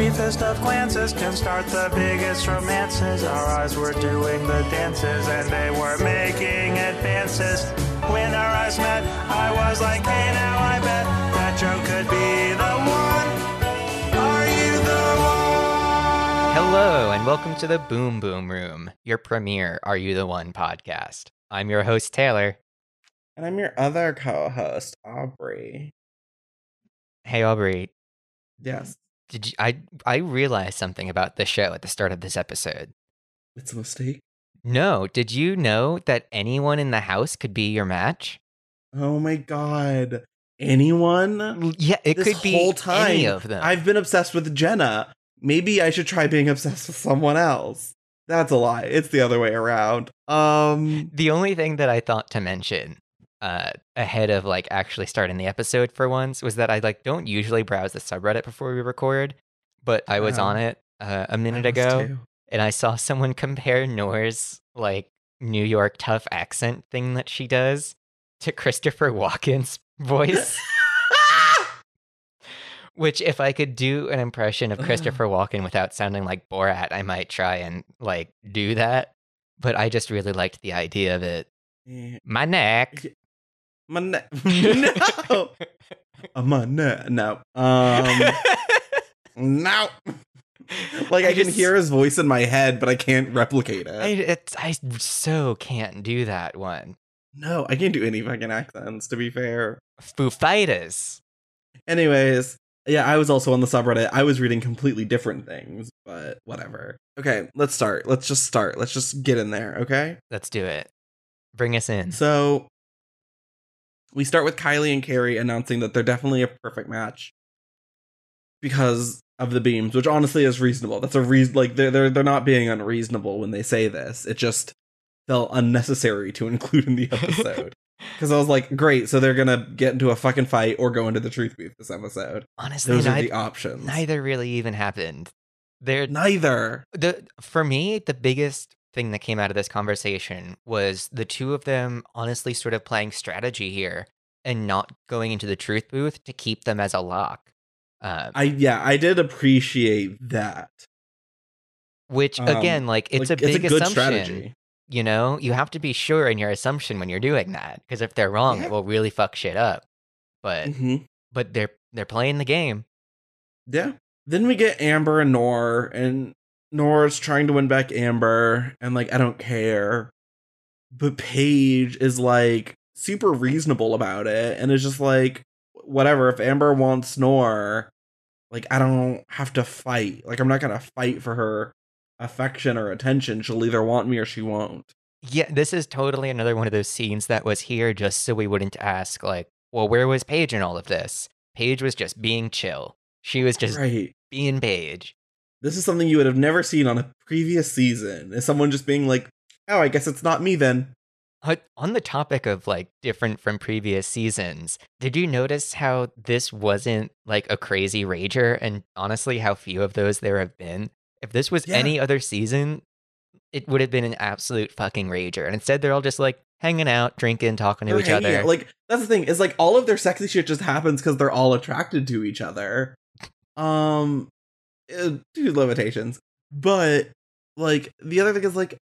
briefest of glances can start the biggest romances. Our eyes were doing the dances and they were making advances. When our eyes met, I was like, hey, now I bet that Joe could be the one. Are you the one? Hello, and welcome to the Boom Boom Room, your premiere Are You the One podcast. I'm your host, Taylor. And I'm your other co host, Aubrey. Hey, Aubrey, Yes, did you, I, I realized something about the show at the start of this episode. it's a mistake. No, did you know that anyone in the house could be your match? Oh my god. Anyone? Yeah, it this could be whole time, any of them. I've been obsessed with Jenna. Maybe I should try being obsessed with someone else. That's a lie. It's the other way around. Um, The only thing that I thought to mention uh, ahead of like actually starting the episode for once was that I like don't usually browse the subreddit before we record, but I was Oh. on it uh, a minute ago too. and I saw someone compare Nour's like New York tough accent thing that she does to Christopher Walken's voice. Which, if I could do an impression of Christopher Walken without sounding like Borat, I might try and like do that. But I just really liked the idea of it. Eh, My neck. My ne- no. Uh, my ne- no. Um, no. Like I, I can just- hear his voice in my head, but I can't replicate it. I, it's, I so can't do that one. no, I can't do any fucking accents. To be fair. Foo Fighters. Anyways, yeah, I was also on the subreddit. I was reading completely different things, but whatever. Okay, let's start. Let's just start. Let's just get in there, okay? Let's do it. Bring us in. So we start with Kylie and Kari announcing that they're definitely a perfect match because of the beams, which honestly is reasonable. That's a reason like they're they're they're not being unreasonable when they say this. It just felt unnecessary to include in the episode. Because I was like, great, so they're gonna get into a fucking fight or go into the truth booth this episode. Honestly, Those are the options. neither really even happened. They're Neither. the for me the biggest thing that came out of this conversation was the two of them honestly sort of playing strategy here and not going into the truth booth to keep them as a lock. Um, I yeah, I did appreciate that. which um, again, like it's Like, a big good assumption. strategy. You know, you have to be sure in your assumption when you're doing that because if they're wrong, Yeah. it will really fuck shit up. But hmm but they're they're playing the game. Yeah. Then we get Amber and Nour, and Nour's trying to win back Amber, and like, I don't care. But Paige is like super reasonable about it, and is just like, whatever. If Amber wants Nour, like, I don't have to fight. Like, I'm not gonna fight for her affection or attention. She'll either want me or she won't. Yeah, this is totally another one of those scenes that was here just so we wouldn't ask, like, well, where was Paige in all of this? Paige was just being chill. She was just right. being Paige. This is something you would have never seen on a previous season. Is someone just being like, "Oh, I guess it's not me then." Uh, On the topic of like different from previous seasons, did you notice how this wasn't like a crazy rager? And honestly, how few of those there have been? If this was Yeah. any other season, it would have been an absolute fucking rager. And instead, they're all just like hanging out, drinking, talking to They're each other. out. Like that's the thing is like all of their sexy shit just happens because they're all attracted to each other. Um, to limitations, but like the other thing is like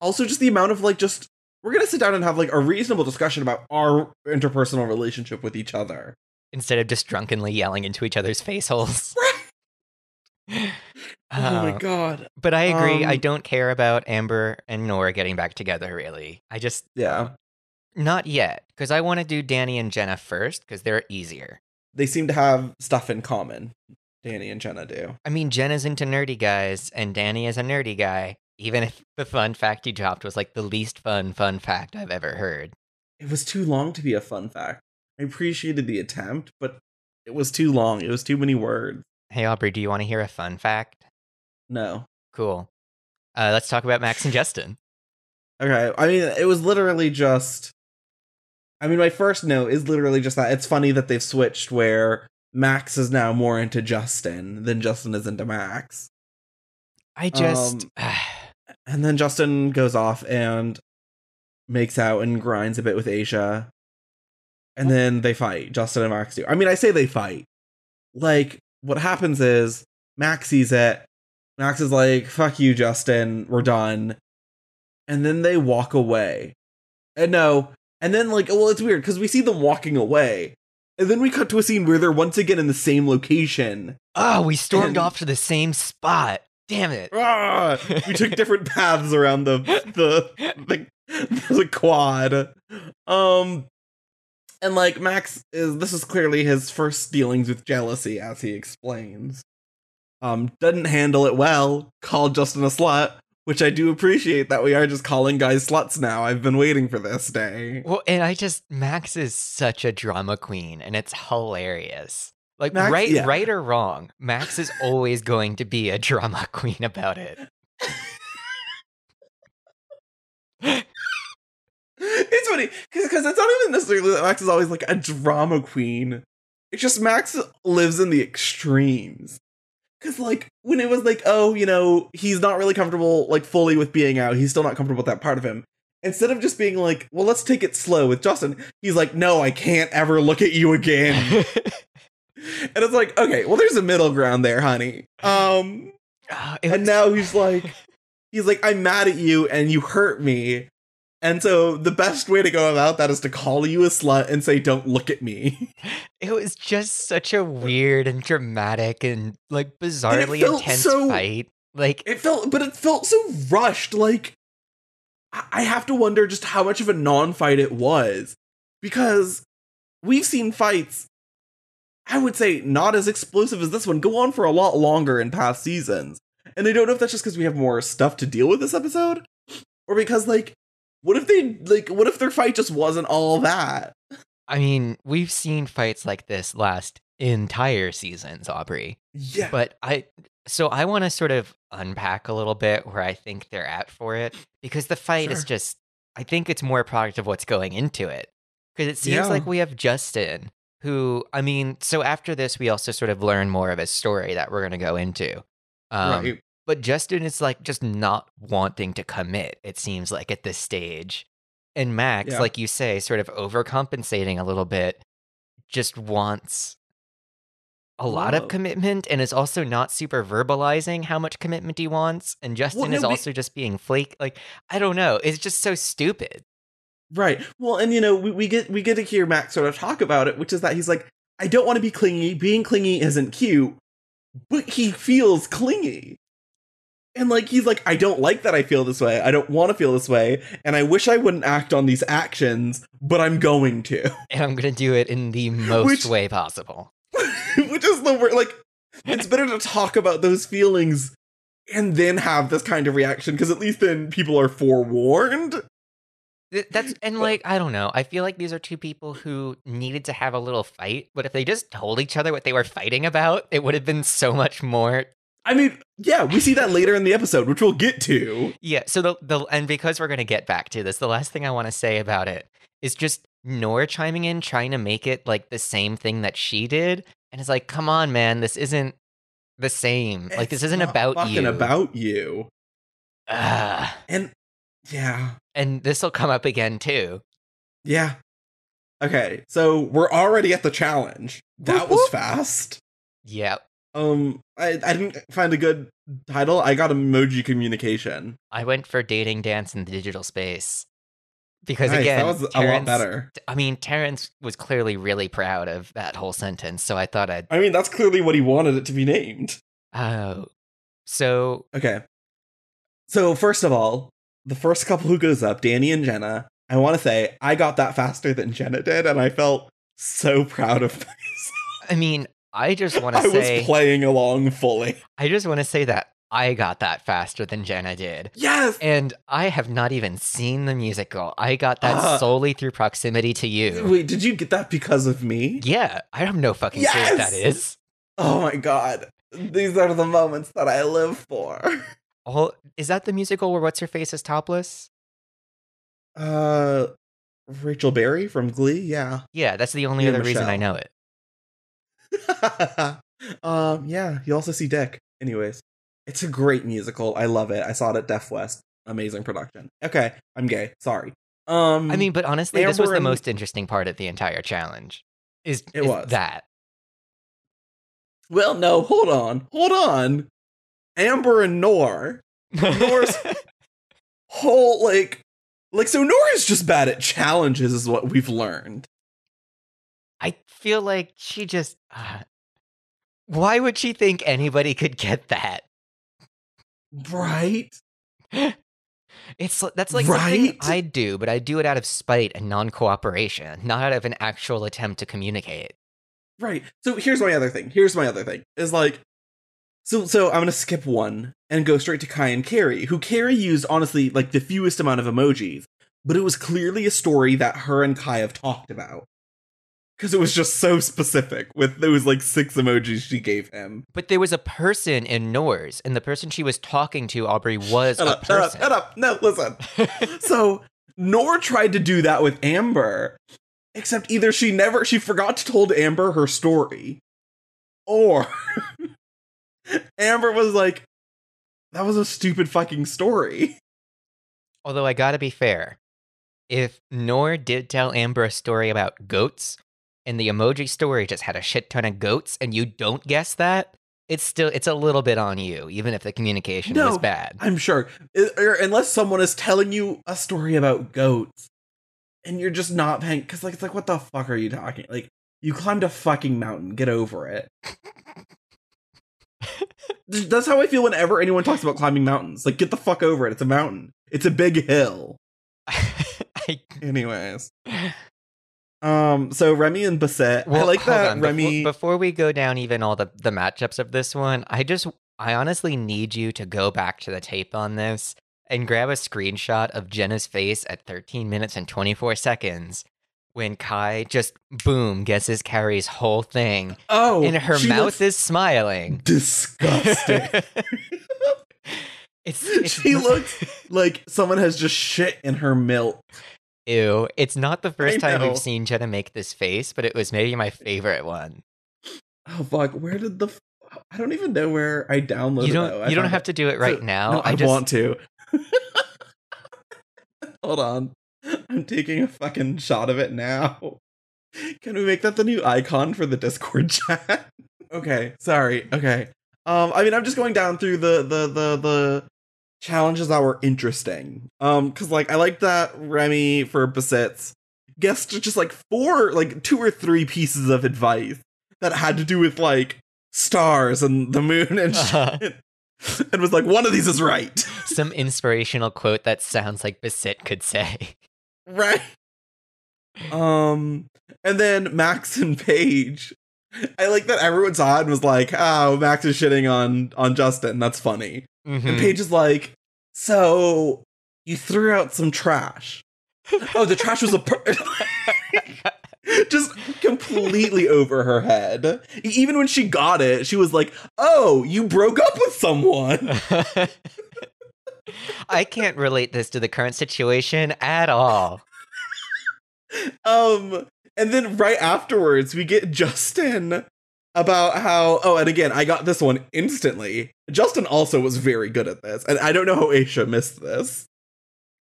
also just the amount of like just we're gonna sit down and have like a reasonable discussion about our interpersonal relationship with each other. instead of just drunkenly yelling into each other's face holes. oh my Uh, god. But I agree. I Um, don't care about Amber and Nora getting back together, really. I just, Yeah, not yet, because I want to do Danny and Jenna first, because they're easier. they seem to have stuff in common. Danny and Jenna do. I mean, Jenna's into nerdy guys, and Danny is a nerdy guy, even if the fun fact he dropped was like the least fun, fun fact I've ever heard. It was too long to be a fun fact. I appreciated the attempt, but it was too long. It was too many words. Hey, Aubrey, do you want to hear a fun fact? No. Cool. Uh, let's talk about Max and Justin. Okay. I mean, it was literally just. I mean, my first note is literally just that it's funny that they've switched where Max is now more into Justin than Justin is into Max. I just. Um, and then Justin goes off and makes out and grinds a bit with Asia. And then they fight. Justin and Max do. I mean, I say they fight. Like, what happens is Max sees it. Max is like, fuck you, Justin. We're done. And then they walk away. And no. And then, like, well, it's weird because we see them walking away. And then we cut to a scene where they're once again in the same location. Oh, we stormed And- off to the same spot. Damn it. Ah, we took different paths around the the the, the quad. Um and like Max is this is clearly his first dealings with jealousy as he explains. Um doesn't handle it well, called Justin a slut, which I do appreciate that we are just calling guys sluts now. I've been waiting for this day. Well, and I just Max is such a drama queen, and it's hilarious. Like Max- right, yeah. right or wrong, Max is always going to be a drama queen about it. it's funny because it's not even necessarily that Max is always like a drama queen. It's just Max lives in the extremes. Because like when it was like, oh, you know, he's not really comfortable like fully with being out. He's still not comfortable with that part of him. Instead of just being like, well, let's take it slow with Justin, he's like, no, I can't ever look at you again. and it's like, okay, well, there's a middle ground there, honey. Um, it and now he's like he's like i'm mad at you and you hurt me and so the best way to go about that is to call you a slut and say don't look at me. It was just such a weird and dramatic and like bizarrely felt intense so- fight. Like it felt but it felt so rushed like I- i have to wonder just how much of a non-fight it was. Because we've seen fights i would say not as explosive as this one go on for a lot longer in past seasons. And i don't know if that's just because we have more stuff to deal with this episode or because like what if they like what if their fight just wasn't all that I mean, we've seen fights like this last entire seasons, Aubrey. yeah But I so I want to sort of unpack a little bit where I think they're at for it because the fight is just I think it's more a product of what's going into it. Because it seems Yeah. like we have Justin who I mean, so after this we also sort of learn more of his story that we're going to go into. Um right but Justin is like just not wanting to commit, it seems like at this stage. And Max, Yeah. like you say, sort of overcompensating a little bit, just wants a lot of commitment and is also not super verbalizing how much commitment he wants. And Justin no, is also just being flake. Like, I don't know. It's just so stupid. Right. Well, and you know, we, we get we get to hear Max sort of talk about it, which is that he's like, I don't want to be clingy. Being clingy isn't cute, but he feels clingy. And like he's like, I don't like that I feel this way. I don't want to feel this way, and I wish I wouldn't act on these actions, but I'm going to. And I'm going to do it in the most Which- way possible. which is the word. Like, it's better to talk about those feelings and then have this kind of reaction because at least then people are forewarned. That's and like I don't know. I feel like these are two people who needed to have a little fight, but if they just told each other what they were fighting about, it would have been so much more. I mean, yeah, we see that later in the episode, which we'll get to. Yeah. So the the and because we're gonna get back to this, the last thing I want to say about it is just Nora chiming in, trying to make it like the same thing that she did, and it's like, come on, man, this isn't the same. Like this isn't about you. about you. Ah. And yeah, and this will come up again too. yeah. Okay, so we're already at the challenge. That was fast. Yeah. Um, I I didn't find a good title. I got emoji communication. I went for dating dance in the digital space. Because Nice, again, that was a lot better. I mean, Terrence was clearly really proud of that whole sentence, so I thought I'd. I mean, that's clearly what he wanted it to be named. Oh, so Okay. So first of all, the first couple who goes up, Danny and Jenna. I want to say I got that faster than Jenna did, and I felt so proud of myself. I mean, I just want to say, I was playing along fully. I just want to say that I got that faster than Jenna did. Yes. And I have not even seen the musical. I got that Uh, solely through proximity to you. Wait, did you get that because of me? Yeah, I have no fucking clue what that Yes! is. Oh my god. These are the moments that I live for. Oh, is that the musical where what's her face is topless? Uh Rachel Berry from Glee, yeah. Yeah, that's the only Yeah, other reason I know it. um yeah, you also see Dick. Anyways, it's a great musical. I love it. I saw it at Deaf West. Amazing production. Okay, I'm gay. Sorry. Um I mean, but honestly, this was the and- most interesting part of the entire challenge. Is, It is was. that Well, no, hold on. Hold on. Amber and Nour. Nour's whole like like so Nour is just bad at challenges is what we've learned. I feel like she just. Uh, why would she think anybody could get that? Right? It's that's like something Right? I'd do, but I do it out of spite and non-cooperation, not out of an actual attempt to communicate. Right. So here's my other thing. Here's my other thing. Is like so so I'm gonna skip one and go straight to Kai and Kari, who Kari used honestly like the fewest amount of emojis, but it was clearly a story that her and Kai have talked about. Because it was just so specific with those like six emojis she gave him. But there was a person in Nour's, and the person she was talking to, Aubrey, was Shut a up, shut up, person. shut up. No, listen. so Nour tried to do that with Amber, except either she never she forgot to told Amber her story, or Amber was like, "That was a stupid fucking story." Although I gotta be fair, if Nour did tell Amber a story about goats, and the emoji story just had a shit ton of goats, and you don't guess that, it's still it's a little bit on you, even if the communication was bad. I'm sure, or unless someone is telling you a story about goats, and you're just not paying, because like it's like, what the fuck are you talking? Like, you climbed a fucking mountain. Get over it. That's how I feel whenever anyone talks about climbing mountains. Like, get the fuck over it. It's a mountain. It's a big hill. I, Anyways. Um, so Remy and Basit. I like that on, before- Remy Before, we go down even all the the matchups of this one, I just I honestly need you to go back to the tape on this and grab a screenshot of Jenna's face at 13 minutes and 24 seconds when Kai just boom guesses Kari's whole thing Oh and her mouth is smiling. disgusting. it's, it's she looks like someone has just shit in her milk. Ew. It's not the first time we've seen Jenna make this face, but it was maybe my favorite one. Oh fuck, where did the f- I don't even know where I downloaded You don't you don't have it. to do it right So- now. No, I, I just want to. Hold on. I'm taking a fucking shot of it now. Can we make that the new icon for the Discord chat? okay, sorry. Okay. Um I mean I'm just going down through the the the the challenges that were interesting. Um cuz like I like that Remy for Basit's guessed just like four like two or three pieces of advice that had to do with like stars and the moon and Uh-huh. shit. and was like one of these is right. some inspirational quote that sounds like Basit could say. right. Um and then Max and Paige. I like that everyone saw it and was like, "Oh, Max is shitting on on Justin. That's funny." Mhm. And Paige is like, "So you threw out some trash." oh, the trash was a per- just completely over her head. Even when she got it, she was like, "Oh, you broke up with someone." I can't relate this to the current situation at all. Um, and then right afterwards, we get Justin about how. Oh, and again, I got this one instantly. Justin also was very good at this, and I don't know how Aisha missed this.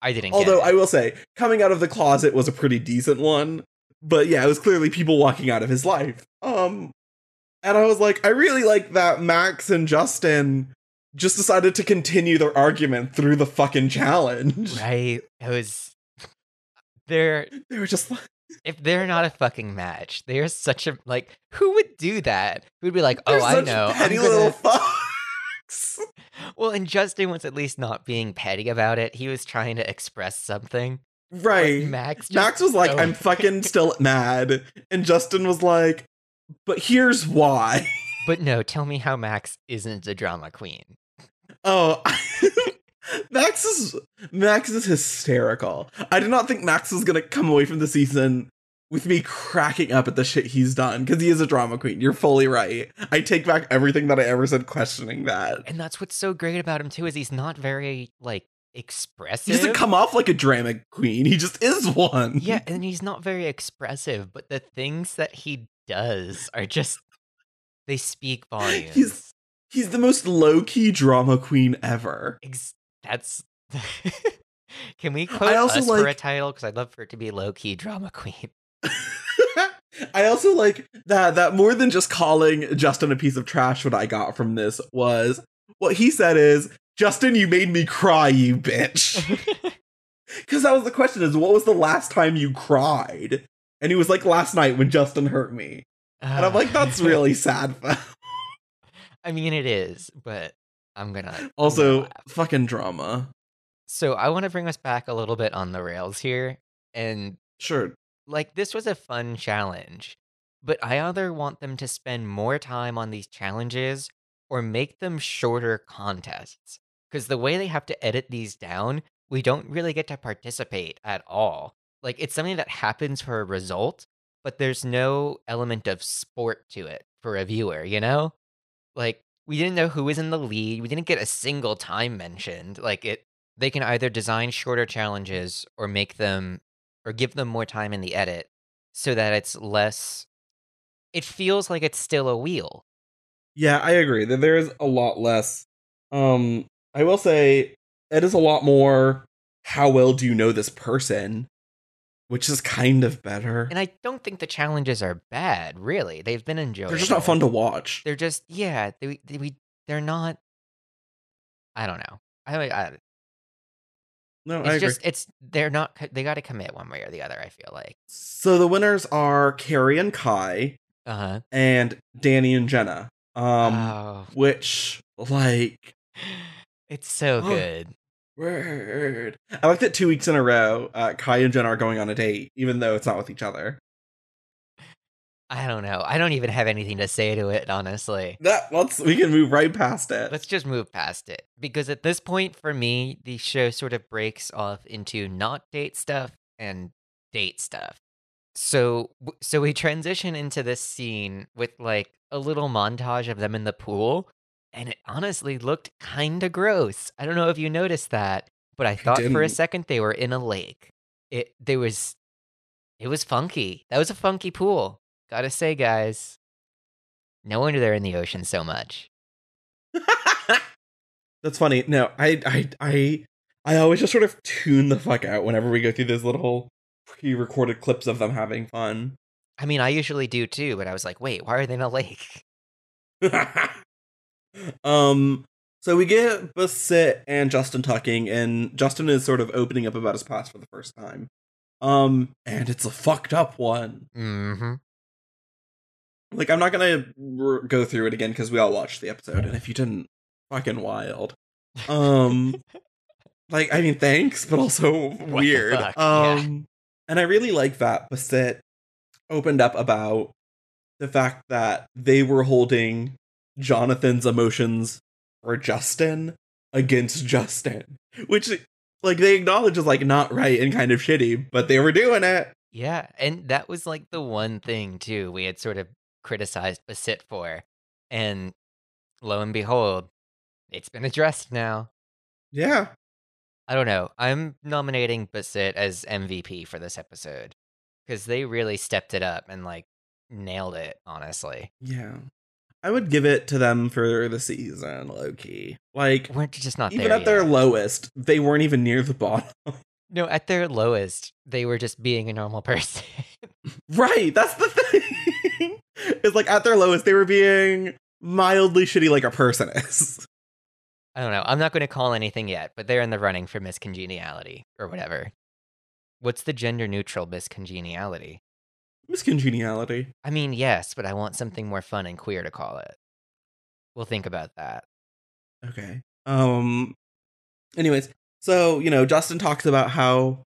I didn't Although I will say, coming out of the closet was a pretty decent one. But yeah, it was clearly people walking out of his life. Um, and I was like, I really like that Max and Justin just decided to continue their argument through the fucking challenge. right. It was they're They were just like, if they're not a fucking match, they're such a like who would do that? Who'd be like, oh, I know. Petty gonna- little fucks. Well, and Justin was at least not being petty about it. He was trying to express something. Right. Max, Max was like, so- I'm fucking still mad. And Justin was like, but here's why. But no, tell me how Max isn't a drama queen. Oh, Max is Max is hysterical. I did not think Max was gonna come away from the season with me cracking up at the shit he's done because he is a drama queen. You're fully right. I take back everything that I ever said questioning that. And that's what's so great about him too is he's not very like expressive. He doesn't come off like a drama queen. He just is one. Yeah, and he's not very expressive, but the things that he does are just they speak volumes. he's the most low key drama queen ever. Ex- that's Can we quote also us for a title? Because I'd love for it to be low key drama queen. I also like that that more than just calling Justin a piece of trash, what I got from this was what he said is, Justin, you made me cry, you bitch. Because that was the question is what was the last time you cried? And he was like, last night when Justin hurt me. And I'm like, uh, that's really sad. I mean, it is, but I'm gonna I'm gonna also, fucking drama. So I want to bring us back a little bit on the rails here, and Sure. like this was a fun challenge, but I either want them to spend more time on these challenges or make them shorter contests. Because the way they have to edit these down, we don't really get to participate at all. Like it's something that happens for a result, but there's no element of sport to it for a viewer, you know? Like we didn't know who was in the lead. We didn't get a single time mentioned. Like it they can either design shorter challenges or make them or give them more time in the edit so that it's less it feels like it's still a wheel. Yeah, I agree that there is a lot less. Um, I will say it is a lot more. How well do you know this person? Which is kind of better. And I don't think the challenges are bad, really. They've been enjoyable. They're just not fun to watch. They're just yeah, they, they we they're not I don't know. I, I No, it's I agree. just it's they're not they got to commit one way or the other, I feel like. So the winners are Kari and Kai Uh-huh. and Danny and Jenna. Um, oh. which like It's so Oh. good. Word. I like that two weeks in a row, uh, Kai and Jenna are going on a date, even though it's not with each other. I don't know. I don't even have anything to say to it, honestly. That let's we can move right past it. Let's just move past it. Because at this point, for me, the show sort of breaks off into not date stuff and date stuff. So, so we transition into this scene with like a little montage of them in the pool, and it honestly looked kind of gross. I don't know if you noticed that, but I thought for a second they were in a lake. It there was, it was funky. That was a funky pool. Gotta say, guys. No wonder they're in the ocean so much. That's funny. No, I, I, I, I always just sort of tune the fuck out whenever we go through those little pre-recorded clips of them having fun. I mean, I usually do too, but I was like, wait, why are they in a lake? um, so we get Basit and Justin talking, and Justin is sort of opening up about his past for the first time. Um, and it's a fucked up one. Mm-hmm. Like, I'm not gonna r- go through it again because we all watched the episode, and if you didn't, fucking wild. Um, like, I mean, thanks, but also weird. fuck? Yeah. Um, and I really like that Basit opened up about the fact that they were holding Jonathan's emotions for Justin against Justin, which like they acknowledge is like not right and kind of shitty, but they were doing it. Yeah, and that was like the one thing too we had sort of criticized Basit for, and lo and behold, it's been addressed now. Yeah. I don't know. I'm nominating Basit as MVP for this episode because they really stepped it up and like nailed it. Honestly, Yeah. I would give it to them for the season, low key. Like we're just not even at their lowest, they weren't even near the bottom. no, at their lowest, they were just being a normal person. right, that's the thing. it's like at their lowest, they were being mildly shitty like a person is. I don't know. I'm not going to call anything yet, but they're in the running for miscongeniality or whatever. What's the gender neutral miscongeniality? Miscongeniality. I mean, yes, but I want something more fun and queer to call it. We'll think about that. Okay. Um anyways, so, you know, Justin talks about how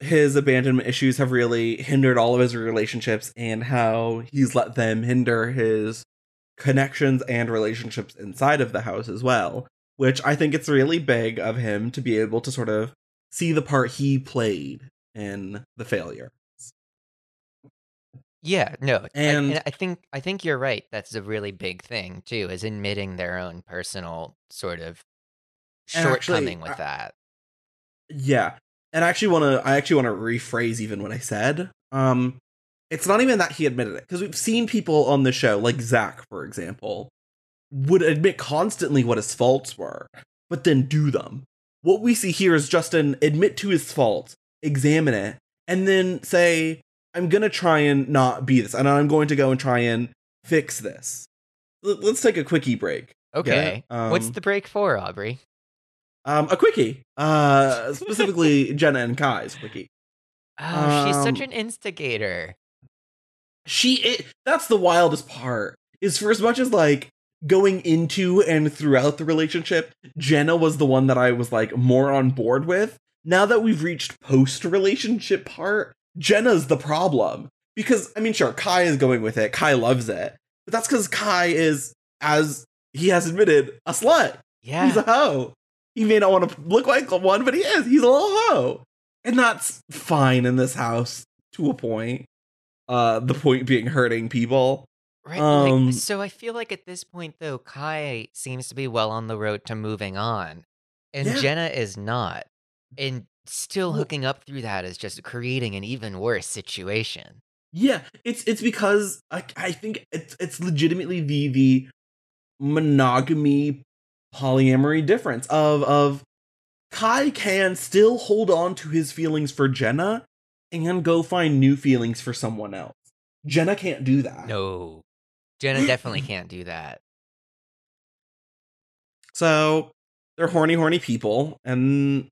his abandonment issues have really hindered all of his relationships and how he's let them hinder his connections and relationships inside of the house as well, which I think it's really big of him to be able to sort of see the part he played in the failure. Yeah, no, I- And- and I think I think you're right. That's a really big thing too, is admitting their own personal sort of And actually, shortcoming with I- that. Yeah. And I actually want to I actually want to rephrase even what I said. Um it's not even that he admitted it because we've seen people on the show like Zach for example would admit constantly what his faults were, but then do them. What we see here is Justin admit to his fault, examine it, and then say, I'm gonna try and not be this, and I'm going to go and try and fix this. L- let's take a quickie break. Okay. What's Um, the break for, Aubrey? Um, a quickie. Uh, specifically Jenna and Kai's quickie. Oh, she's such um, an instigator. She. It, that's the wildest part. Is for as much as like going into and throughout the relationship, Jenna was the one that I was like more on board with. Now that we've reached post relationship part, Jenna's the problem. Because I mean, sure, Kai is going with it. Kai loves it, but that's because Kai is, as he has admitted, a slut. Yeah. He's a hoe. He may not want to look like one, but he is. He's a little hoe. And that's fine in this house to a point. Uh the point being hurting people. Right. Um, like, so I feel like at this point, though, Kai seems to be well on the road to moving on, and Yeah. Jenna is not. And still hooking up through that is just creating an even worse situation. Yeah, it's it's because I I think it's it's legitimately the the monogamy polyamory difference of of Kai can still hold on to his feelings for Jenna and go find new feelings for someone else. Jenna can't do that. No. Jenna definitely can't do that. So they're horny, horny people, and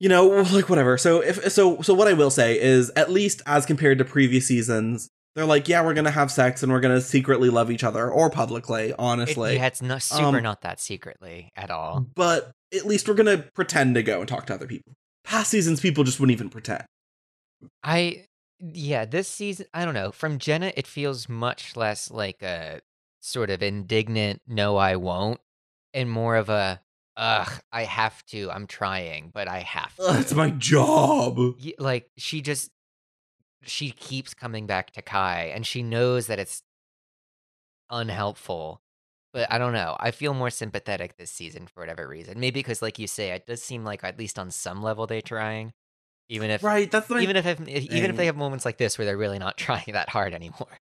you know, like whatever. So if so, so what I will say is, at least as compared to previous seasons, they're like, yeah, we're gonna have sex and we're gonna secretly love each other or publicly, It, honestly. yeah, it's not super um, not that secretly at all. But at least we're gonna pretend to go and talk to other people. Past seasons, people just wouldn't even pretend. I yeah, this season I don't know. From Jenna, it feels much less like a sort of indignant no I won't and more of a ugh, I have to. I'm trying, but I have to. Ugh, it's my job. Like she just she keeps coming back to Kai and she knows that it's unhelpful. But I don't know. I feel more sympathetic this season for whatever reason. Maybe because like you say, it does seem like at least on some level they're trying. Even if Right, that's even if even if they have moments like this where they're really not trying that hard anymore.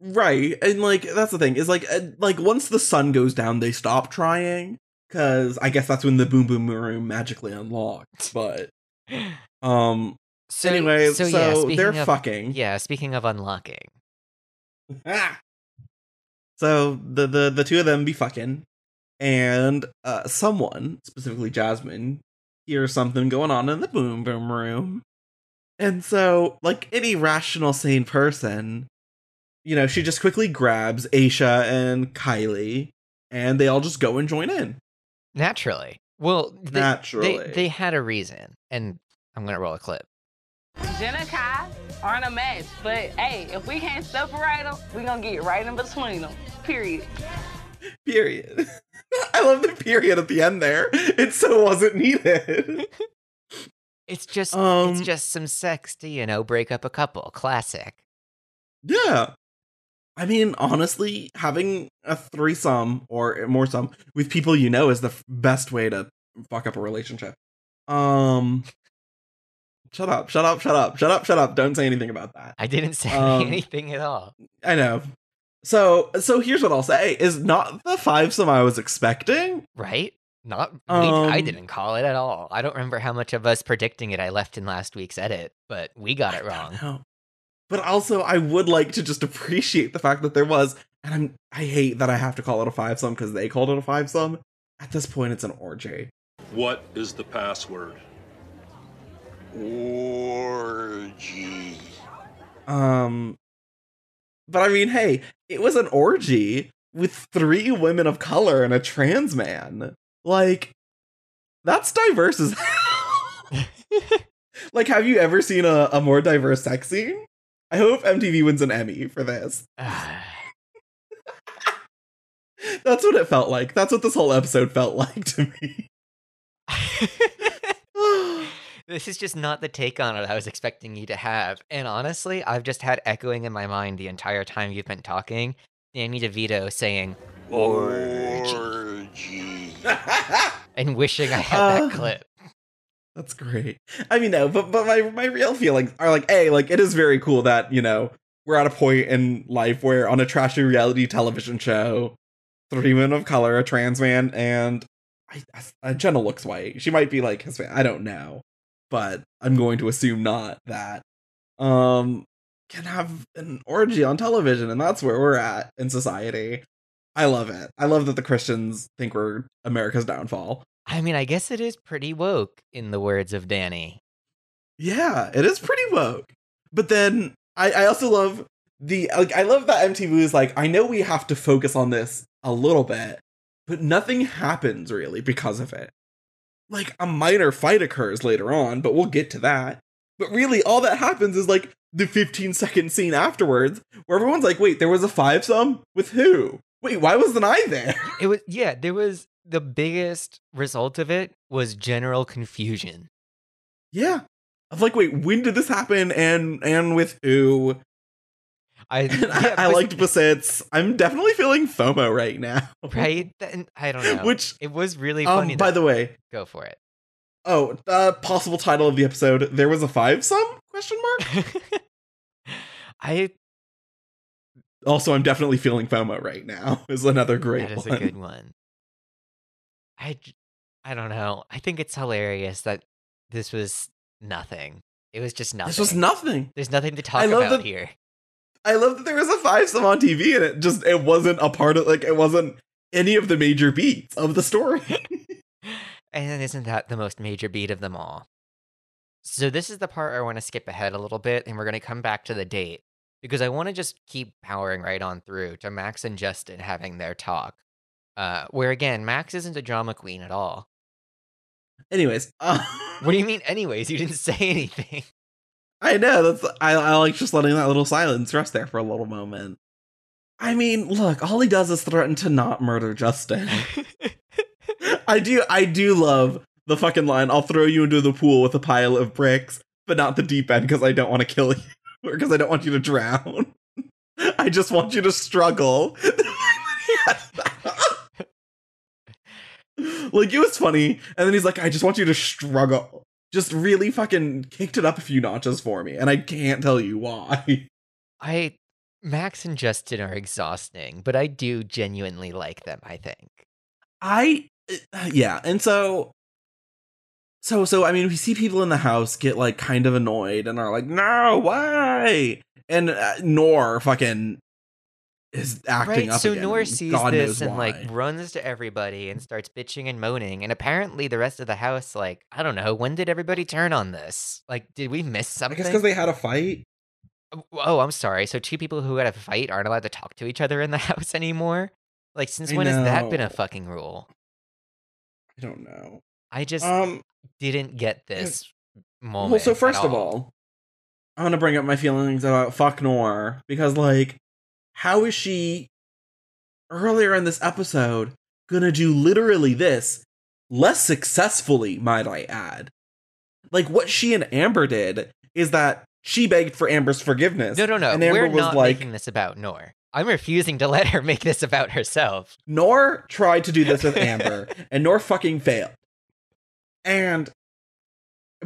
Right, and like that's the thing is like uh, like once the sun goes down, they stop trying because I guess that's when the boom boom room magically unlocked. But um, So anyway, so, yeah, they're of, fucking. Yeah, speaking of unlocking, Ah. So the the the two of them be fucking, and uh, someone specifically Jasmine hears something going on in the boom boom room, and so like any rational sane person, you know, she just quickly grabs Aisha and Kylie, and they all just go and join in. Naturally. Well, they, Naturally. they they had a reason, and I'm gonna roll a clip. Jen and Kai aren't a match, but hey, if we can't separate them, we gonna get right in between them. Period. Period. I love the period at the end there. It so wasn't needed. It's just Um, it's just some sex to you know break up a couple. Classic. Yeah. I mean, honestly, having a threesome or more some with people you know is the f- best way to fuck up a relationship. Um, shut up, shut up, shut up, shut up, shut up. Don't say anything about that. I didn't say Um, anything at all. I know. So, so here's what I'll say: is not the five some I was expecting. Right? Not we, I Um, didn't call it at all. I don't remember how much of us predicting it I left in last week's edit, but we got it wrong. No. But also, I would like to just appreciate the fact that there was, and I'm, I hate that I have to call it a five sum because they called it a five sum. At this point, it's an orgy. What is the password? Orgy. Um, but I mean, hey, it was an orgy with three women of color and a trans man. Like, that's diverse as hell. like, have you ever seen a, a more diverse sex scene? I hope MTV wins an Emmy for this. That's what it felt like. That's what this whole episode felt like to me. this is just not the take on it I was expecting you to have. And honestly, I've just had echoing in my mind the entire time you've been talking. Danny DeVito saying orgy Orgy. and wishing I had Uh, that clip. That's great. I mean, no, but but my my real feelings are like, a like it is very cool that you know we're at a point in life where on a trashy reality television show, three men of color, a trans man, and I, I, Jenna looks white. She might be like Hispanic. I don't know, but I'm going to assume not that. um can have an orgy on television and that's where we're at in society. I love it. I love that the Christians think we're America's downfall. I mean, I guess it is pretty woke, in the words of Danny. Yeah, it is pretty woke. But then I, I also love the like I love that MTV is like, I know we have to focus on this a little bit, but nothing happens really because of it. Like a minor fight occurs later on, but we'll get to that. But really all that happens is like the 15 second scene afterwards where everyone's like, wait, there was a five some? With who? Wait, why wasn't I there? It was yeah, there was the biggest result of it was general confusion. Yeah. Of like, wait, when did this happen and and with who? I yeah, I, I liked Basit's. I'm definitely feeling FOMO right now. right. I don't know. Which it was really um funny. by though. the way, go for it. oh, uh possible title of the episode, there was a five some question mark? I also, I'm definitely feeling FOMO right now. Is another great that is one. a good one. I I don't know. I think it's hilarious that this was nothing. It was just nothing. This was nothing. There's nothing to talk about that- here. I love that there was a five sum on TV and it just it wasn't a part of like it wasn't any of the major beats of the story. And isn't that the most major beat of them all? So this is the part where I want to skip ahead a little bit and we're going to come back to the date because I want to just keep powering right on through to Max and Justin having their talk. Uh, where again, Max isn't a drama queen at all. Anyways, uh, What do you mean anyways? You didn't say anything. I know that's I, I like just letting that little silence rest there for a little moment. I mean, look, all he does is threaten to not murder Justin. I do I do love the fucking line, I'll throw you into the pool with a pile of bricks, but not the deep end because I don't want to kill you. Or because I don't want you to drown. I just want you to struggle. like it was funny, and then he's like, I just want you to struggle. Just really fucking kicked it up a few notches for me, and I can't tell you why. I Max and Justin are exhausting, but I do genuinely like them, I think. I uh, yeah, and so so so I mean we see people in the house get like kind of annoyed and are like, "No, why?" And uh, Nour fucking is acting right, up so again. Nour sees God this and why. like runs to everybody and starts bitching and moaning. And apparently the rest of the house, like, I don't know, when did everybody turn on this? Like, did we miss something? I guess because they had a fight. Oh, I'm sorry. So two people who had a fight aren't allowed to talk to each other in the house anymore? Like, since I when has that been a fucking rule? I don't know. I just Um. didn't get this moment. Well, so first of all, I want to bring up my feelings about fuck Nour because, like, how is she earlier in this episode gonna do literally this less successfully, might I add? Like, what she and Amber did is that she begged for Amber's forgiveness. No, no, no. And Amber We're was not like, making this about Nour. I'm refusing to let her make this about herself. Nour tried to do this with Amber, and Nour fucking failed. And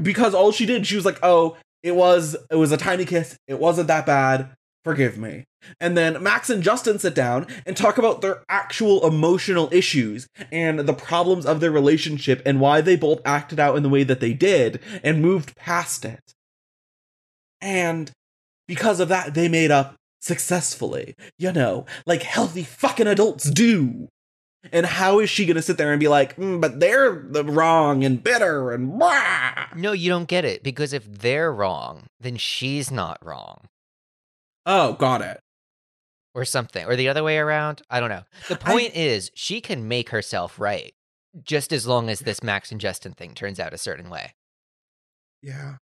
because all she did, she was like, "Oh, it was it was a tiny kiss. It wasn't that bad. Forgive me." And then Max and Justin sit down and talk about their actual emotional issues and the problems of their relationship and why they both acted out in the way that they did and moved past it. And because of that, they made up successfully, you know, like healthy fucking adults do. And how is she gonna sit there and be like, "Mm, but they're the wrong and bitter and blah? No, you don't get it because if they're wrong, then she's not wrong. Oh, got it. or something, or the other way around. I don't know. The I- point is, she can make herself right, just as long as this Max and Justin thing turns out a certain way. Yeah.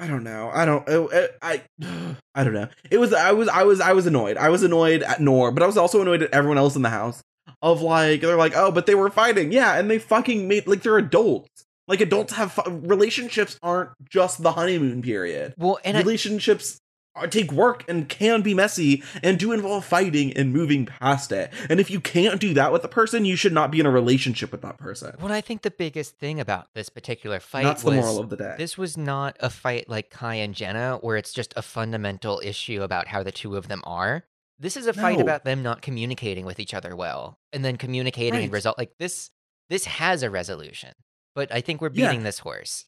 I don't know. I don't. Oh, eh, I, I. I don't know. It was. I was. I was. I was annoyed. I was annoyed at Nour, but I was also annoyed at everyone else in the house. Of like, they're like, oh, but they were fighting. Yeah, and they fucking made like they're adults. Like adults have fu- relationships aren't just the honeymoon period. Well, and relationships take work and can be messy and do involve fighting and moving past it. And if you can't do that with a person, you should not be in a relationship with that person. what I think the biggest thing about this particular fight That's the was moral of the day. this was not a fight like Kai and Jenna, where it's just a fundamental issue about how the two of them are. This is a fight No. about them not communicating with each other well, and then communicating and result like this. This has a resolution, but I think we're Yeah. beating this horse.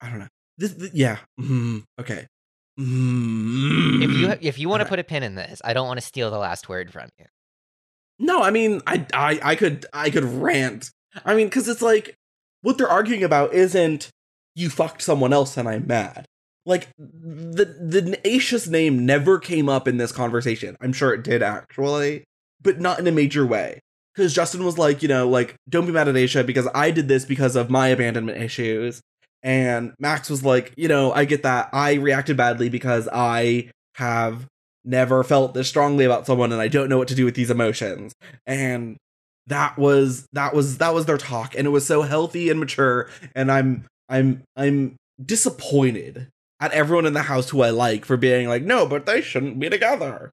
I don't know. this, th- yeah. Mm, okay. Mm. If you if you want to put a pin in this, I don't want to steal the last word from you. No, I mean, I, I, I could, I could rant. I mean, because it's like what they're arguing about isn't you fucked someone else and I'm mad. Like the the Aisha's name never came up in this conversation. I'm sure it did actually, but not in a major way. Because Justin was like, you know, like don't be mad at Aisha because I did this because of my abandonment issues. And Max was like, you know, I get that. I reacted badly because I have never felt this strongly about someone and I don't know what to do with these emotions. And that was that was that was their talk and it was so healthy and mature and I'm I'm I'm disappointed at everyone in the house who I like for being like, "No, but they shouldn't be together."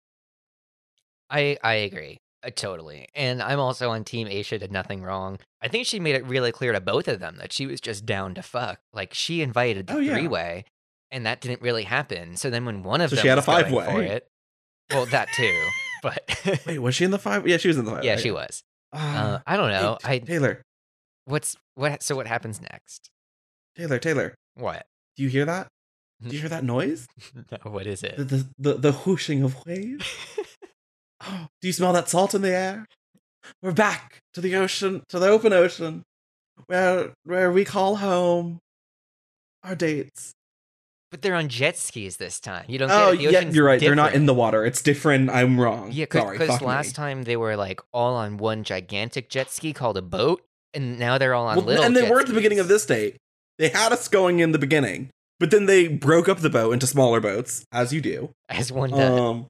I I agree. Uh, totally. And I'm also on team Aisha did nothing wrong. I think she made it really clear to both of them that she was just down to fuck. Like she invited the Oh, yeah. three-way and that didn't really happen. So then when one of So them she had a going five-way. for it, well, that too. But Wait, was she in the five? Yeah, she was in the five. yeah, she was. Uh, Ah, I don't know. I Taylor, what's what so what happens next? Taylor, Taylor. What? Do you hear that? Do you hear that noise? No, what is The it? the the, the whooshing of waves. Oh, do you smell that salt in the air? We're back to the ocean, to the open ocean, where where we call home our dates. but they're on jet skis this time. You don't Oh, yeah, you're right. They're not in the water. It's different. I'm wrong. Yeah, Sorry, because last me. time they were like all on one gigantic jet ski called a boat, and now they're all on Well, little. and they were at the beginning of this date. They had us going in the beginning, but then they broke up the boat into smaller boats, as you do. as one does. Um,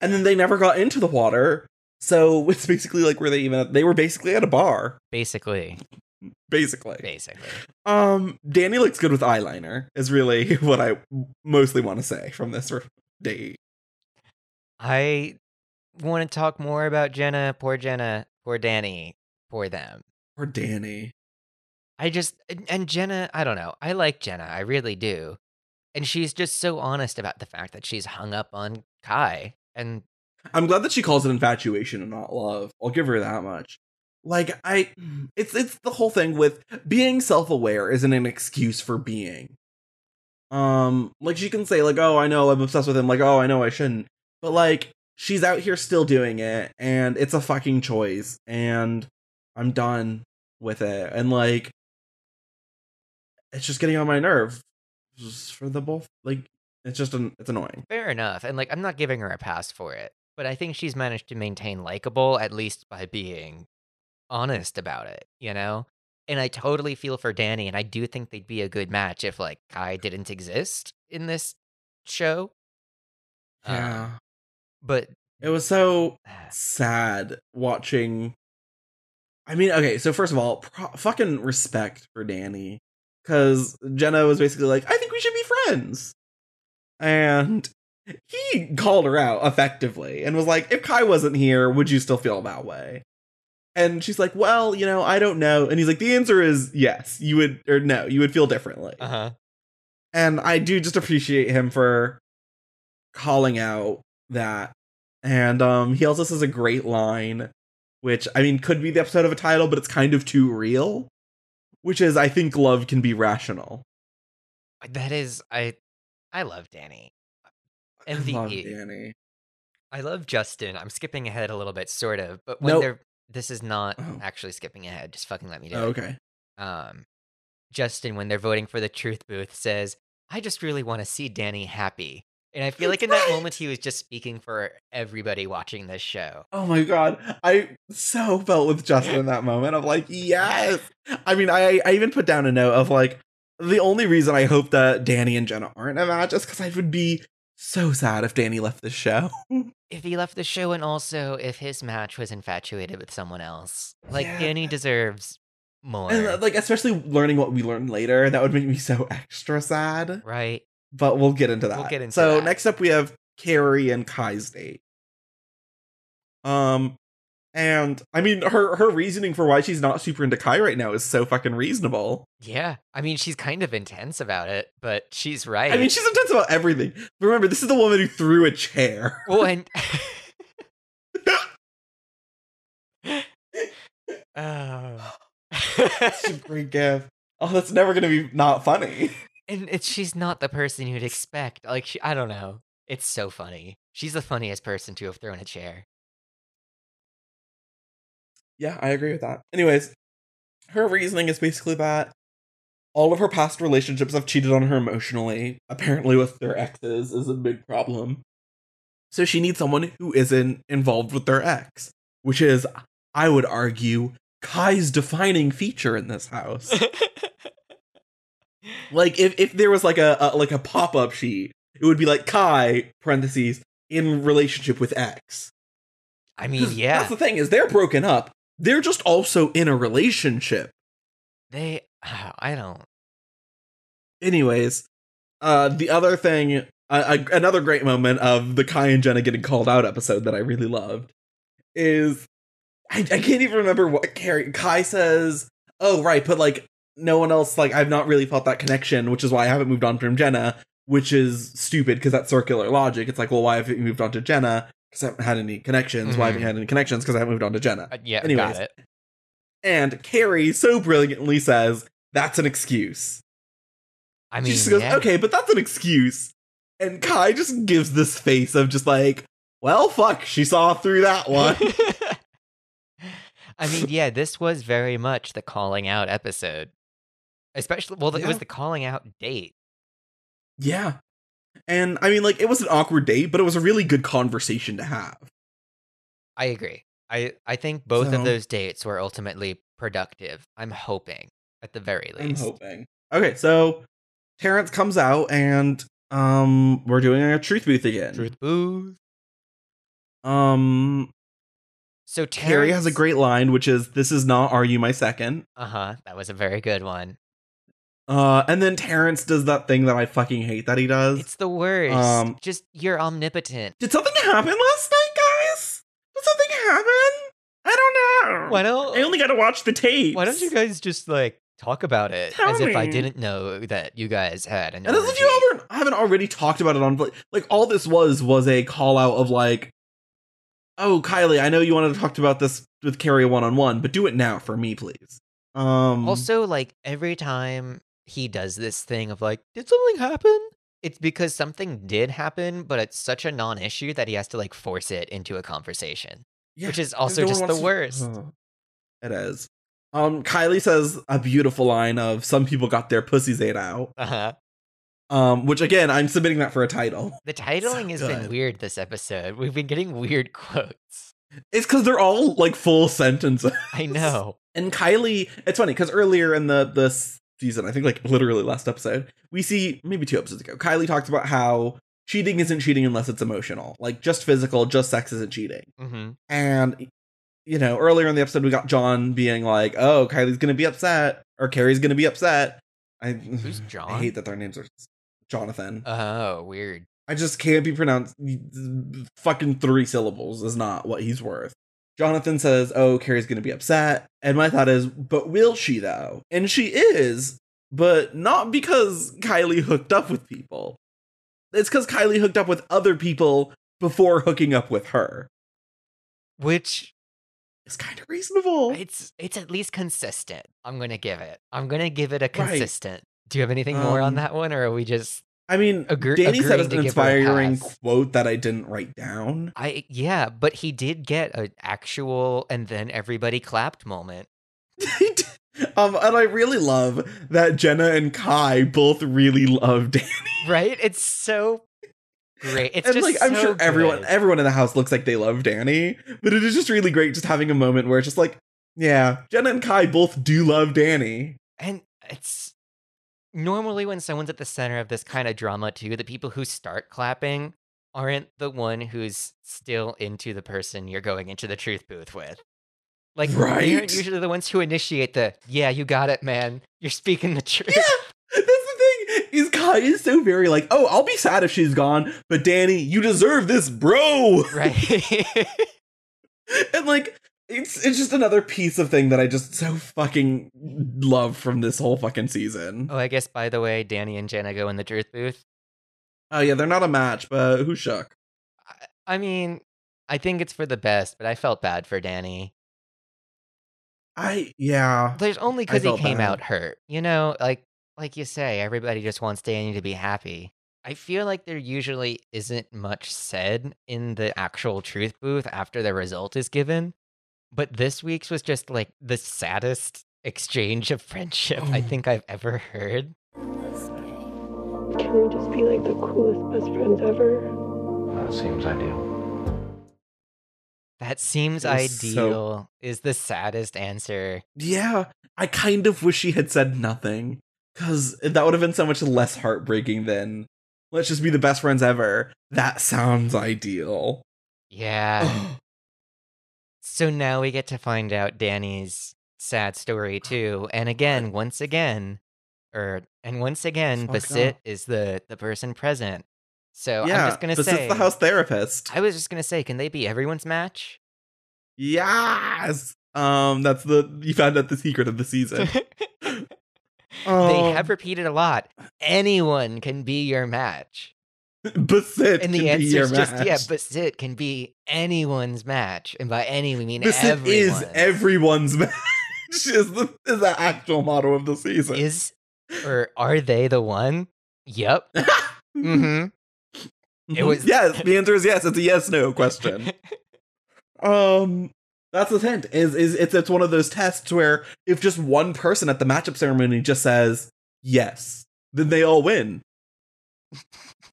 and then they never got into the water. So it's basically like were they even? They were basically at a bar, basically, basically. basically. Um, Danny looks good with eyeliner. Is really what I mostly want to say from this date. I want to talk more about Jenna. Poor Jenna. Poor Danny. Poor them. Or Danny. I just and Jenna. I don't know. I like Jenna. I really do. And she's just so honest about the fact that she's hung up on Kai. And I'm glad that she calls it infatuation and not love. I'll give her that much. Like I it's it's the whole thing with being self-aware isn't an excuse for being. Um like she can say like oh I know I'm obsessed with him like oh I know I shouldn't. But like she's out here still doing it and it's a fucking choice and I'm done with it. And like it's just getting on my nerve for the both like it's just an, it's annoying. fair enough. And like I'm not giving her a pass for it. But I think she's managed to maintain likable, at least by being honest about it, you know? And I totally feel for Danny, and I do think they'd be a good match if like Kai didn't exist in this show. Um, Yeah. but It was so sad watching. I mean, okay, so first of all, pro- fucking respect for Danny. Because Jenna was basically like, I think we should be friends. And he called her out effectively and was like, if Kai wasn't here, would you still feel that way? And she's like, well, you know, I don't know. And he's like, the answer is yes, you would, or no, you would feel differently. uh huh. And I do just appreciate him for calling out that. And um he also says a great line, which I mean could be the episode of a title, but it's kind of too real. Which is I think love can be rational. That is, I, I love Danny. I love Danny. I love Justin. I'm skipping ahead a little bit, sort of, but when Nope. they're this is not Oh. actually skipping ahead. Just fucking let me do Oh, it. okay. um, Justin, when they're voting for the truth booth, says, I just really want to see Danny happy. And I feel like in that moment, he was just speaking for everybody watching this show. Oh my god. I so felt with Justin in that moment of like, yes. I mean, I I even put down a note of like the only reason I hope that Danny and Jenna aren't a match is because I would be so sad if Danny left the show. If he left the show, and also if his match was infatuated with someone else, like Yeah. Danny deserves more, And uh, like especially learning what we learned later, that would make me so extra sad. right? But we'll get into that. We'll get into so that. next up we have Kari and Kai's date. Um and I mean her her reasoning for why she's not super into Kai right now is so fucking reasonable. Yeah, I mean, she's kind of intense about it, but she's right. I mean she's intense about everything. Remember, this is the woman who threw a chair. well, and oh. that's a great gift. Oh, that's never gonna be not funny. And it's she's not the person you'd expect. Like she, I don't know. It's so funny. She's the funniest person to have thrown a chair. Yeah, I agree with that. Anyways, her reasoning is basically that all of her past relationships have cheated on her emotionally. Apparently, with their exes is a big problem. So she needs someone who isn't involved with their ex, which is, I would argue, Kai's defining feature in this house. like if, if there was like a, a like a pop-up sheet, it would be like Kai parentheses in relationship with X. I mean, yeah. That's the thing is they're broken up. They're just also in a relationship. They I don't Anyways, uh, the other thing, uh, another great moment of the Kai and Jenna getting called out episode that I really loved is I, I can't even remember what Kari Kai says. Oh right, but like no one else like I've not really felt that connection, which is why I haven't moved on from Jenna, which is stupid because that's circular logic. It's like, well, why haven't you moved on to Jenna? Because I haven't had any connections. Why haven't you had any connections? Because I moved on to Jenna. uh, yeah, Anyways. got it. And Kari so brilliantly says that's an excuse. I mean, she just goes, yeah. okay, but that's an excuse. And Kai just gives this face of just like, well, fuck, she saw through that one. I mean, yeah, this was very much the calling out episode. Especially, well, it was the calling out date. yeah. And I mean, like, it was an awkward date, but it was a really good conversation to have. I agree. I I think both So- of those dates were ultimately productive. I'm hoping, at the very least. I'm hoping. Okay, so Terrence comes out and um we're doing a truth booth again. Truth booth. Um So Kari has a great line, which is this is not are you my second? Uh huh. That was a very good one. Uh and then Terrence does that thing that I fucking hate that he does. It's the worst. Um, Just you're omnipotent. Did something happen last night, guys? Did something happen? I don't know. Why don't I only got to watch the tape. Why don't you guys just like talk about it Tell as if I didn't know that you guys had an And as if you ever haven't already talked about it on like, like all this was was a call out of like, oh Kylie, I know you wanted to talk about this with Kari one on one, but do it now for me, please. Um. Also, like every time he does this thing of like, did something happen? It's because something did happen, but it's such a non-issue that he has to like force it into a conversation. yeah, which is also no just the to- worst. Ugh. It is. Um, Kylie says a beautiful line of "Some people got their pussies ate out." Uh-huh. Um, which again, I'm submitting that for a title. The titling has been weird this episode. We've been getting weird quotes. It's because they're all like full sentences. I know. And Kylie, it's funny because earlier in the this season, I think like literally last episode, we see maybe two episodes ago, Kylie talked about how cheating isn't cheating unless it's emotional, like just physical, just sex isn't cheating. hmm And you know, earlier in the episode, we got John being like, "Oh, Kylie's gonna be upset, or Kari's gonna be upset." I Who's John? I hate that their names are Jonathan. Oh, weird. I just can't be pronounced. Fucking three syllables is not what he's worth. Jonathan says, "Oh, Kari's gonna be upset," and my thought is, "But will she though?" And she is, but not because Kylie hooked up with people. It's because Kylie hooked up with other people before hooking up with her. Which is kind of reasonable. it's it's at least consistent. I'm gonna give it. I'm gonna give it a consistent. Do you have anything more on Um, that one, or are we just? I mean, Agree- Danny said an to give her a inspiring quote that I didn't write down. I yeah, but he did get an actual and then everybody clapped moment. um, and I really love that Jenna and Kai both really love Danny. Right? It's so great. It's and just like I'm so sure everyone everyone in the house looks like they love Danny, but it is just really great just having a moment where it's just like, yeah, Jenna and Kai both do love Danny. And it's normally when someone's at the center of this kind of drama too, the people who start clapping aren't the one who's still into the person you're going into the truth booth with. Like Right? aren't usually the ones who initiate the yeah, you got it, man. You're speaking the truth. Yeah, that's the thing. Is Kai is so very like, oh, I'll be sad if she's gone, but Danny, you deserve this, bro. Right. and like it's it's just another piece of thing that I just so fucking love from this whole fucking season. oh, I guess by the way, Danny and Jenna go in the truth booth. Oh yeah, they're not a match, but who shook? I- I mean, I think it's for the best, but I felt bad for Danny. I yeah. There's only because he came bad. out hurt. You know, like like you say, everybody just wants Danny to be happy. I feel like there usually isn't much said in the actual truth booth after the result is given. But this week's was just like the saddest exchange of friendship I Oh. think I've ever heard. Can we just be like the coolest best friends ever? That seems ideal. That seems It was so- ideal, is the saddest answer. Yeah, I kind of wish she had said nothing because that would have been so much less heartbreaking than let's just be the best friends ever. That sounds ideal. Yeah. So now we get to find out Danny's sad story too. And again, once again, or and once again, Fuck Basit off. is the the person present. So yeah, I'm just gonna this say the house therapist. I was just gonna say, can they be everyone's match? yes, um, that's the you found out the secret of the season. they Um, have repeated a lot. Anyone can be your match. Basit And can the be answer your is just yeah. Basit can be anyone's match. And by any we mean Basit everyone. is everyone's match. is the is the actual motto of the season. Is or are they the one? Yep. mm-hmm. It was- yes. The answer is yes. It's a yes no question. Um, that's the hint. Is is it's it's one of those tests where if just one person at the matchup ceremony just says yes, then they all win.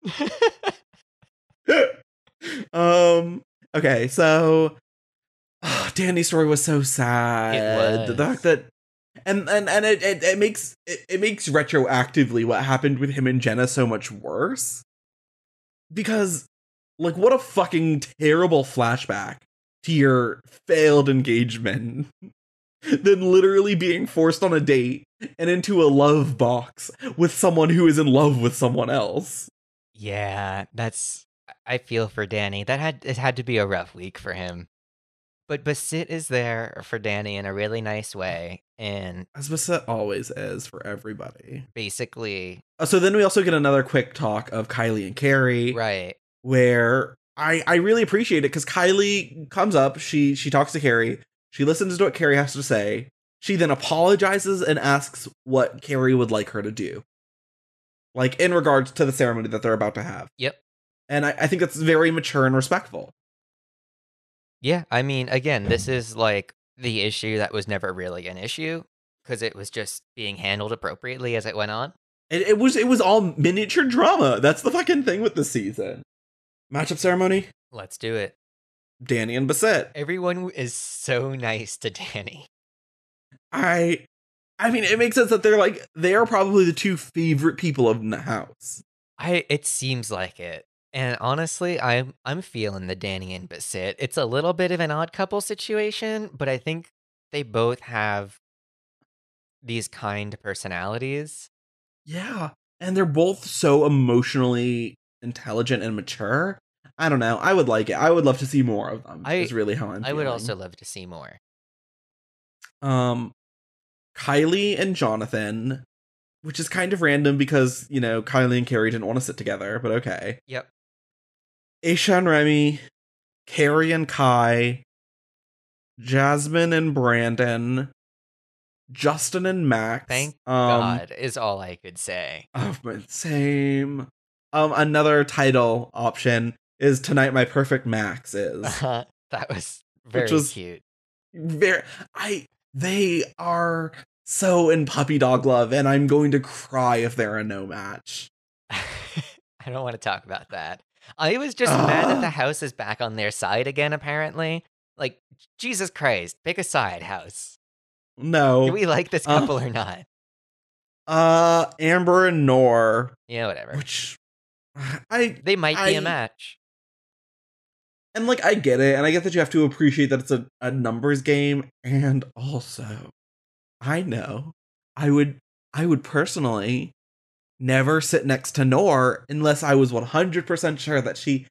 um. Okay. So, Danny's story was so sad. The was. fact that. And and and it, it, it makes it, it makes retroactively what happened with him and Jenna so much worse. Because like what a fucking terrible flashback to your failed engagement than literally being forced on a date and into a love box with someone who is in love with someone else. Yeah, that's I feel for Danny. That had it had to be a rough week for him. But Basit is there for Danny in a really nice way and As Basit always is for everybody. basically Uh, So then we also get another quick talk of Kylie and Kari. right. where I I really appreciate it because Kylie comes up, she she talks to Kari, she listens to what Kari has to say, she then apologizes and asks what Kari would like her to do, like in regards to the ceremony that they're about to have. Yep. And I, I think that's very mature and respectful. Yeah, I mean, again, this is like the issue that was never really an issue because it was just being handled appropriately as it went on. It, it was it was all miniature drama. That's the fucking thing with the season. Matchup ceremony, Let's do it. Danny and Basit. Everyone is so nice to Danny. I I mean it makes sense that they're like they are probably the two favorite people of the house. I it seems like it. And honestly, I'm I'm feeling the Danny and Basit. It's a little bit of an odd couple situation, but I think they both have these kind personalities. Yeah. And they're both so emotionally intelligent and mature. I don't know. I would like it. I would love to see more of them. I- is really how I'm I would also love to see more. um Kylie and Jonathan, which is kind of random because, you know, Kylie and Kari didn't want to sit together, but okay. Yep. Aisha and Remy, Kari and Kai, Jasmine and Brandon, Justin and Max. Thank um, God is all I could say. Oh, but same. Um, another title option is tonight. My perfect Max is that was very was- cute. very. I they are so in puppy dog love, and I'm going to cry if they're a no match. I don't want to talk about that. I was just mad that the house is back on their side again, apparently. Like, Jesus Christ, pick a side, house. No, Do we like this Uh. couple or not? uh, Amber and Nour, Yeah, whatever. which I They might be a match. And like I get it, and I get that you have to appreciate that it's a, a numbers game, and also I know I would I would personally never sit next to Nour unless I was 100% sure that she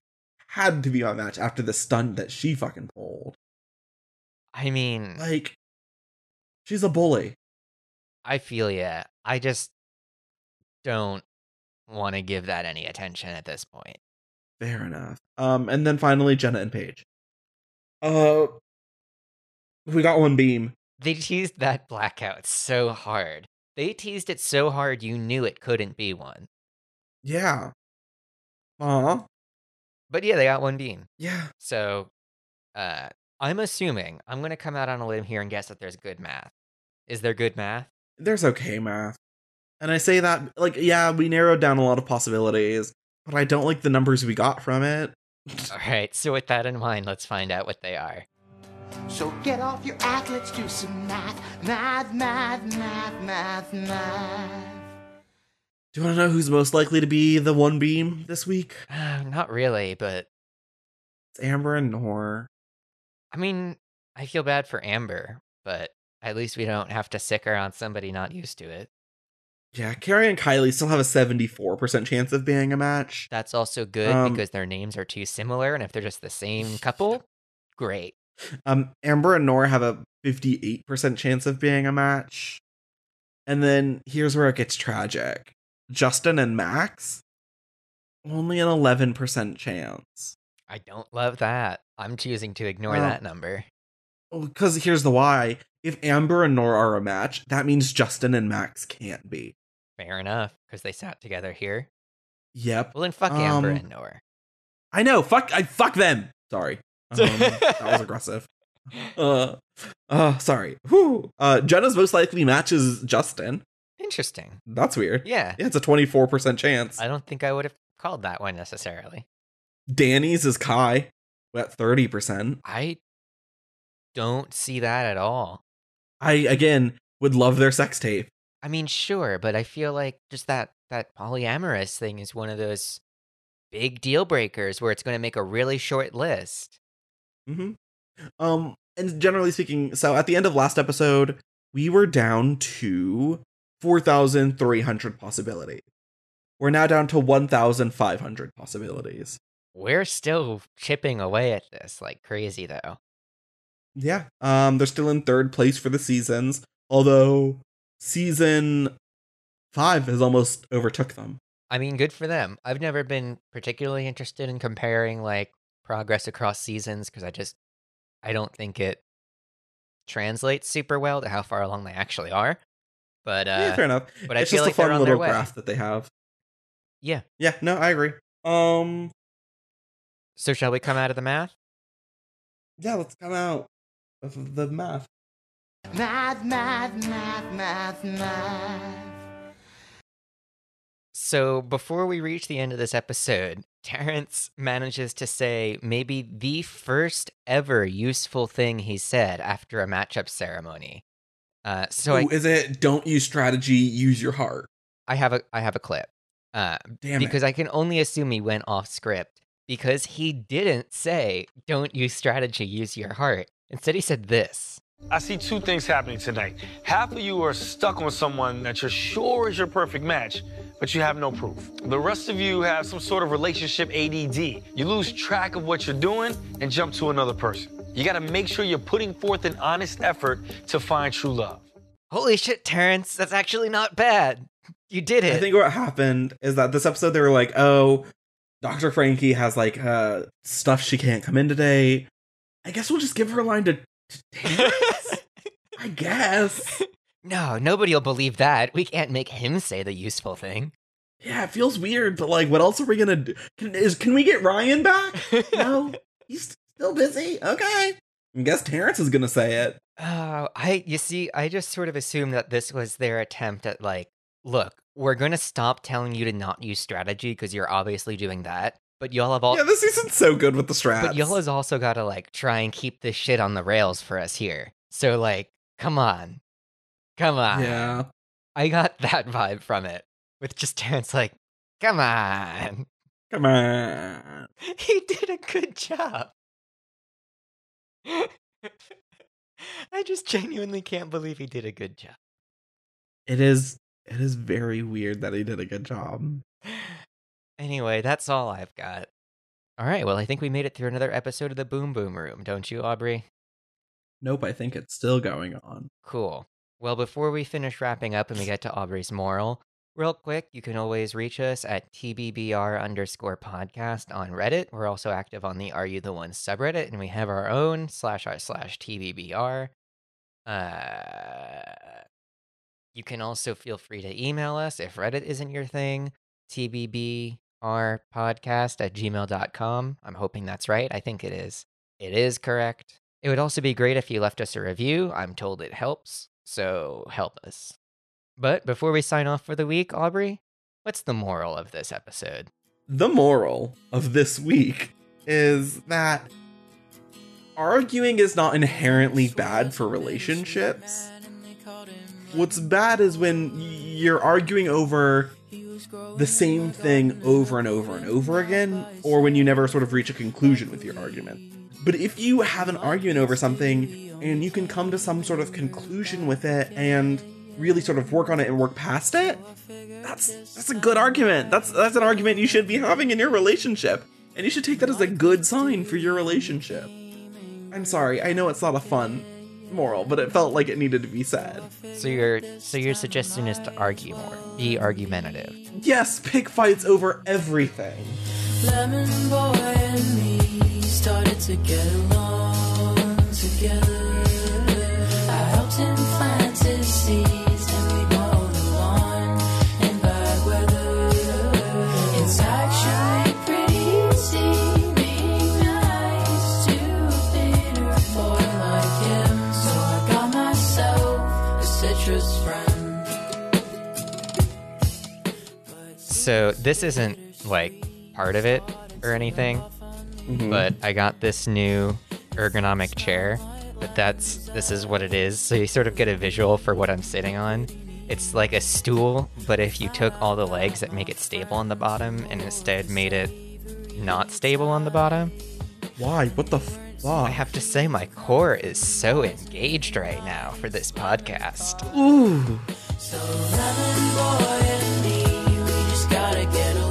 had to be my match after the stunt that she fucking pulled. I mean, Like she's a bully. I feel ya. I just don't want to give that any attention at this point. Fair enough. Um and then finally Jenna and Paige. Uh we got one beam. They teased that blackout so hard. They teased it so hard you knew it couldn't be one. Yeah. Aw. But yeah, they got one beam. Yeah. So uh I'm assuming I'm gonna come out on a limb here and guess that there's good math. Is there good math? There's okay math. And I say that, like, yeah, we narrowed down a lot of possibilities, but I don't like the numbers we got from it. Alright, so with that in mind, let's find out what they are. So get off your act, let's do some math, math, math, math, math, math. Do you want to know who's most likely to be the one beam this week? Uh, not really, but It's Amber and Nour. I mean, I feel bad for Amber, but at least we don't have to sick her on somebody not used to it. Yeah, Kari and Kylie still have a 74% chance of being a match. That's also good Um, because their names are too similar, and if they're just the same couple, great. Um, Amber and Nour have a 58% chance of being a match. And then here's where it gets tragic Justin and Max, only an 11% chance. I don't love that. I'm choosing to ignore Oh. that number. Because here's the why. If Amber and Nour are a match, that means Justin and Max can't be. Fair enough, because they sat together here. Yep. Well, then fuck Amber Um, and Nour. I know. Fuck. I fuck them. Sorry. Um, that was aggressive. Uh, uh, sorry. Whew. Uh, Jenna's most likely matches Justin. Interesting. That's weird. Yeah, Yeah, it's a 24% chance. I don't think I would have called that one necessarily. Danny's is Kai at 30%. I don't see that at all. I, again, would love their sex tape. I mean, sure, but I feel like just that that polyamorous thing is one of those big deal breakers where it's going to make a really short list. hmm Um, and generally speaking, so at the end of last episode, we were down to 4,300 possibilities. We're now down to 1,500 possibilities. We're still chipping away at this like crazy though. Yeah. Um, they're still in third place for the seasons, although season five has almost overtook them. I mean, good for them. I've never been particularly interested in comparing like progress across seasons because I just I don't think it translates super well to how far along they actually are. But uh yeah, fair enough. but I it's feel just like a fun little graph that they have. yeah. Yeah, no, I agree. Um, So shall we come out of the math? yeah, let's come out of the math. Math, math, math, math, math. So before we reach the end of this episode, Terrence manages to say maybe the first ever useful thing he said after a matchup ceremony. Uh, so I, is it don't use strategy, use your heart? I have a I have a clip. Uh, Damn because it. I can only assume he went off script because he didn't say don't use strategy, use your heart. Instead, he said this. I see two things happening tonight. Half of you are stuck on someone that you're sure is your perfect match, but you have no proof. The rest of you have some sort of relationship ADD. You lose track of what you're doing and jump to another person. You gotta make sure you're putting forth an honest effort to find true love. Holy shit, Terrence, that's actually not bad. You did it. I think what happened is that this episode they were like, oh, Dr. Frankie has like uh stuff she can't come in today. I guess we'll just give her a line to, to Terrence. I guess. no, nobody will believe that. We can't make him say the useful thing. Yeah, it feels weird, but like, what else are we gonna do? Can, is can we get Ryan back? no, he's still busy. Okay, I guess Terrence is gonna say it. Oh, I you see, I just sort of assumed that this was their attempt at like, look, we're gonna stop telling you to not use strategy because you're obviously doing that, but y'all have all yeah, this season's so good with the strats. but y'all has also gotta like try and keep this shit on the rails for us here. So like, come on. Come on. yeah, I got that vibe from it. With just Terrence like, come on. come on. He did a good job. I just genuinely can't believe he did a good job. It is. It is very weird that he did a good job. Anyway, that's all I've got. All right, well, I think we made it through another episode of the Boom Boom Room, don't you, Aubrey? Nope, I think it's still going on. Cool. Well, before we finish wrapping up and we get to Aubrey's moral, real quick, you can always reach us at TBBR underscore podcast on Reddit. We're also active on the Are You the One subreddit, and we have our own slash r slash TBBR. Uh, You can also feel free to email us if Reddit isn't your thing. TBBR podcast at gmail.com. I'm hoping that's right. I think it is. It is correct. It would also be great if you left us a review. I'm told it helps, so help us. But before we sign off for the week, Aubrey, what's the moral of this episode? The moral of this week is that arguing is not inherently bad for relationships. What's bad is when you're arguing over the same thing over and over and over again, or when you never sort of reach a conclusion with your argument. But if you have an argument over something and you can come to some sort of conclusion with it and really sort of work on it and work past it, that's that's a good argument. That's that's an argument you should be having in your relationship. And you should take that as a good sign for your relationship. I'm sorry, I know it's not a fun moral, but it felt like it needed to be said. So your so your suggestion is to argue more, be argumentative. Yes, pick fights over everything. Lemon boy and me started to get along together. I helped him plant So this isn't like part of it or anything, Mhm. but I got this new ergonomic chair. But that's this is what it is. So you sort of get a visual for what I'm sitting on. It's like a stool, but if you took all the legs that make it stable on the bottom and instead made it not stable on the bottom, Why? What the fuck? I have to say my core is so engaged right now for this podcast. Ooh. So gotta get